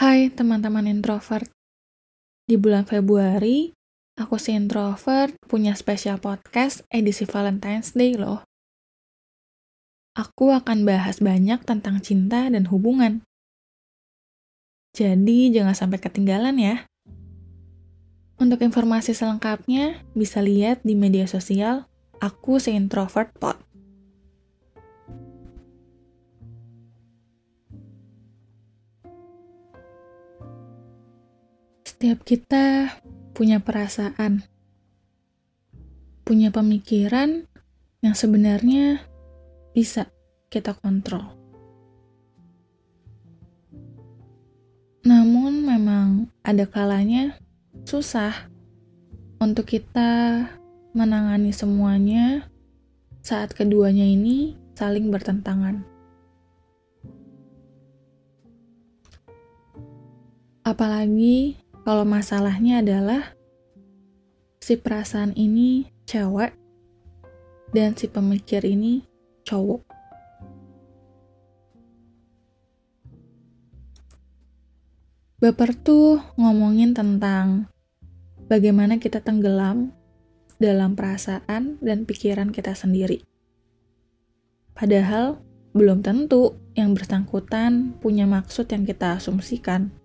Hai teman-teman introvert. Di bulan Februari, aku si introvert punya spesial podcast edisi Valentine's Day loh. Aku akan bahas banyak tentang cinta dan hubungan. Jadi jangan sampai ketinggalan ya. Untuk informasi selengkapnya, bisa lihat di media sosial Aku Si Introvert Pod. Setiap kita punya perasaan, punya pemikiran yang sebenarnya bisa kita kontrol. Namun, memang ada kalanya susah untuk kita menangani semuanya saat keduanya ini saling bertentangan. Apalagi kalau masalahnya adalah si perasaan ini cewek dan si pemikir ini cowok. Baper tuh ngomongin tentang bagaimana kita tenggelam dalam perasaan dan pikiran kita sendiri. Padahal belum tentu yang bersangkutan punya maksud yang kita asumsikan.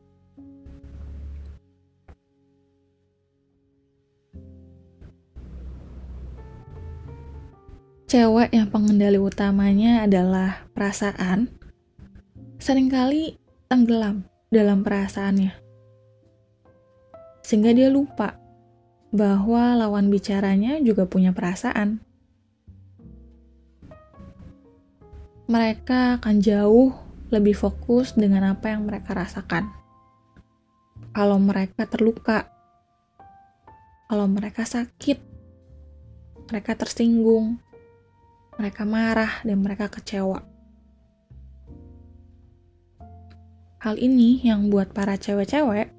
Cewek yang pengendali utamanya adalah perasaan, sering kali tenggelam dalam perasaannya. Sehingga dia lupa bahwa lawan bicaranya juga punya perasaan. Mereka akan jauh lebih fokus dengan apa yang mereka rasakan. Kalau mereka terluka, kalau mereka sakit, mereka tersinggung, mereka marah dan mereka kecewa. Hal ini yang buat para cewek-cewek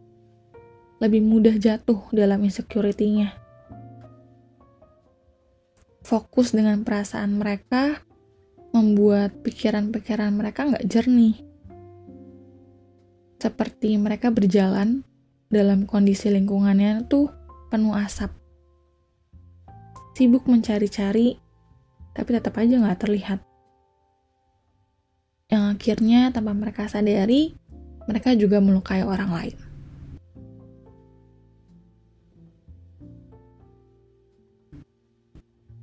lebih mudah jatuh dalam insecurity-nya. Fokus dengan perasaan mereka membuat pikiran-pikiran mereka nggak jernih. Seperti mereka berjalan dalam kondisi lingkungannya tuh penuh asap. Sibuk mencari-cari tapi tetap aja nggak terlihat. Yang akhirnya tanpa mereka sadari, mereka juga melukai orang lain.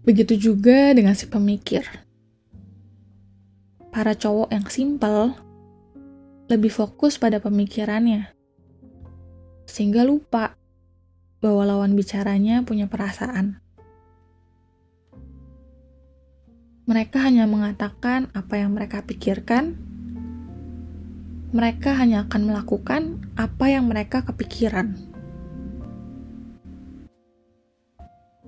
Begitu juga dengan si pemikir. Para cowok yang simpel lebih fokus pada pemikirannya, sehingga lupa bahwa lawan bicaranya punya perasaan. Mereka hanya mengatakan apa yang mereka pikirkan. Mereka hanya akan melakukan apa yang mereka kepikiran.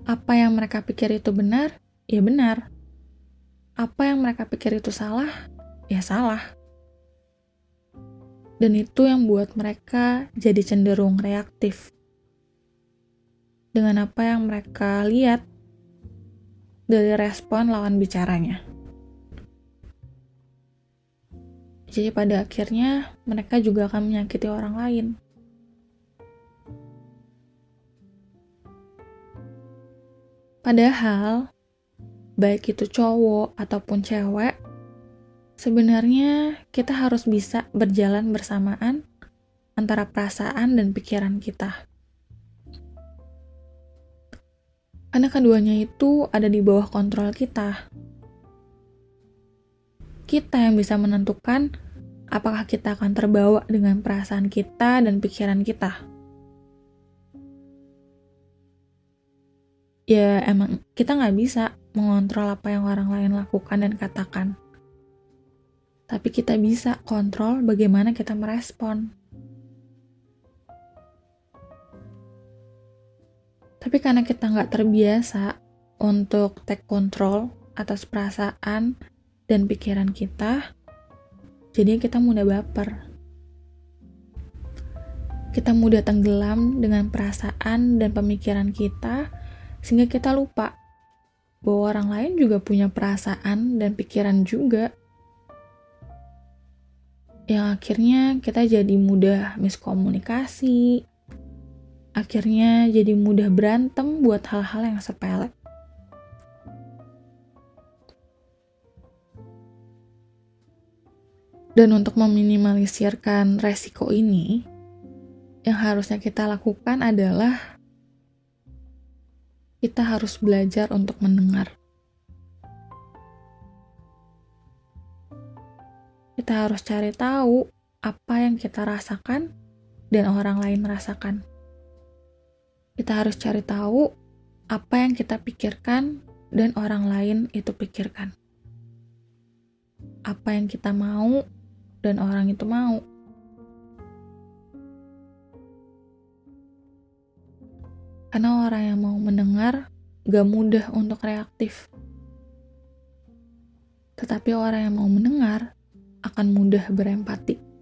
Apa yang mereka pikir itu benar, ya benar. Apa yang mereka pikir itu salah, ya salah. Dan itu yang buat mereka jadi cenderung reaktif. Dengan apa yang mereka lihat dari respon lawan bicaranya. Jadi pada akhirnya mereka juga akan menyakiti orang lain. Padahal, baik itu cowok ataupun cewek, sebenarnya kita harus bisa berjalan bersamaan antara perasaan dan pikiran kita. Karena keduanya itu ada di bawah kontrol kita. Kita yang bisa menentukan apakah kita akan terbawa dengan perasaan kita dan pikiran kita. Ya emang kita nggak bisa mengontrol apa yang orang lain lakukan dan katakan. Tapi kita bisa kontrol bagaimana kita merespon. Tapi karena kita nggak terbiasa untuk take control atas perasaan dan pikiran kita, jadi kita mudah baper. Kita mudah tenggelam dengan perasaan dan pemikiran kita, sehingga kita lupa bahwa orang lain juga punya perasaan dan pikiran juga. yang akhirnya kita jadi mudah miskomunikasi, akhirnya jadi mudah berantem buat hal-hal yang sepele. Dan untuk meminimalisirkan resiko ini, yang harusnya kita lakukan adalah kita harus belajar untuk mendengar. Kita harus cari tahu apa yang kita rasakan dan orang lain merasakan. Kita harus cari tahu apa yang kita pikirkan dan orang lain itu pikirkan. Apa yang kita mau dan orang itu mau. Karena orang yang mau mendengar gak mudah untuk reaktif. Tetapi orang yang mau mendengar akan mudah berempati.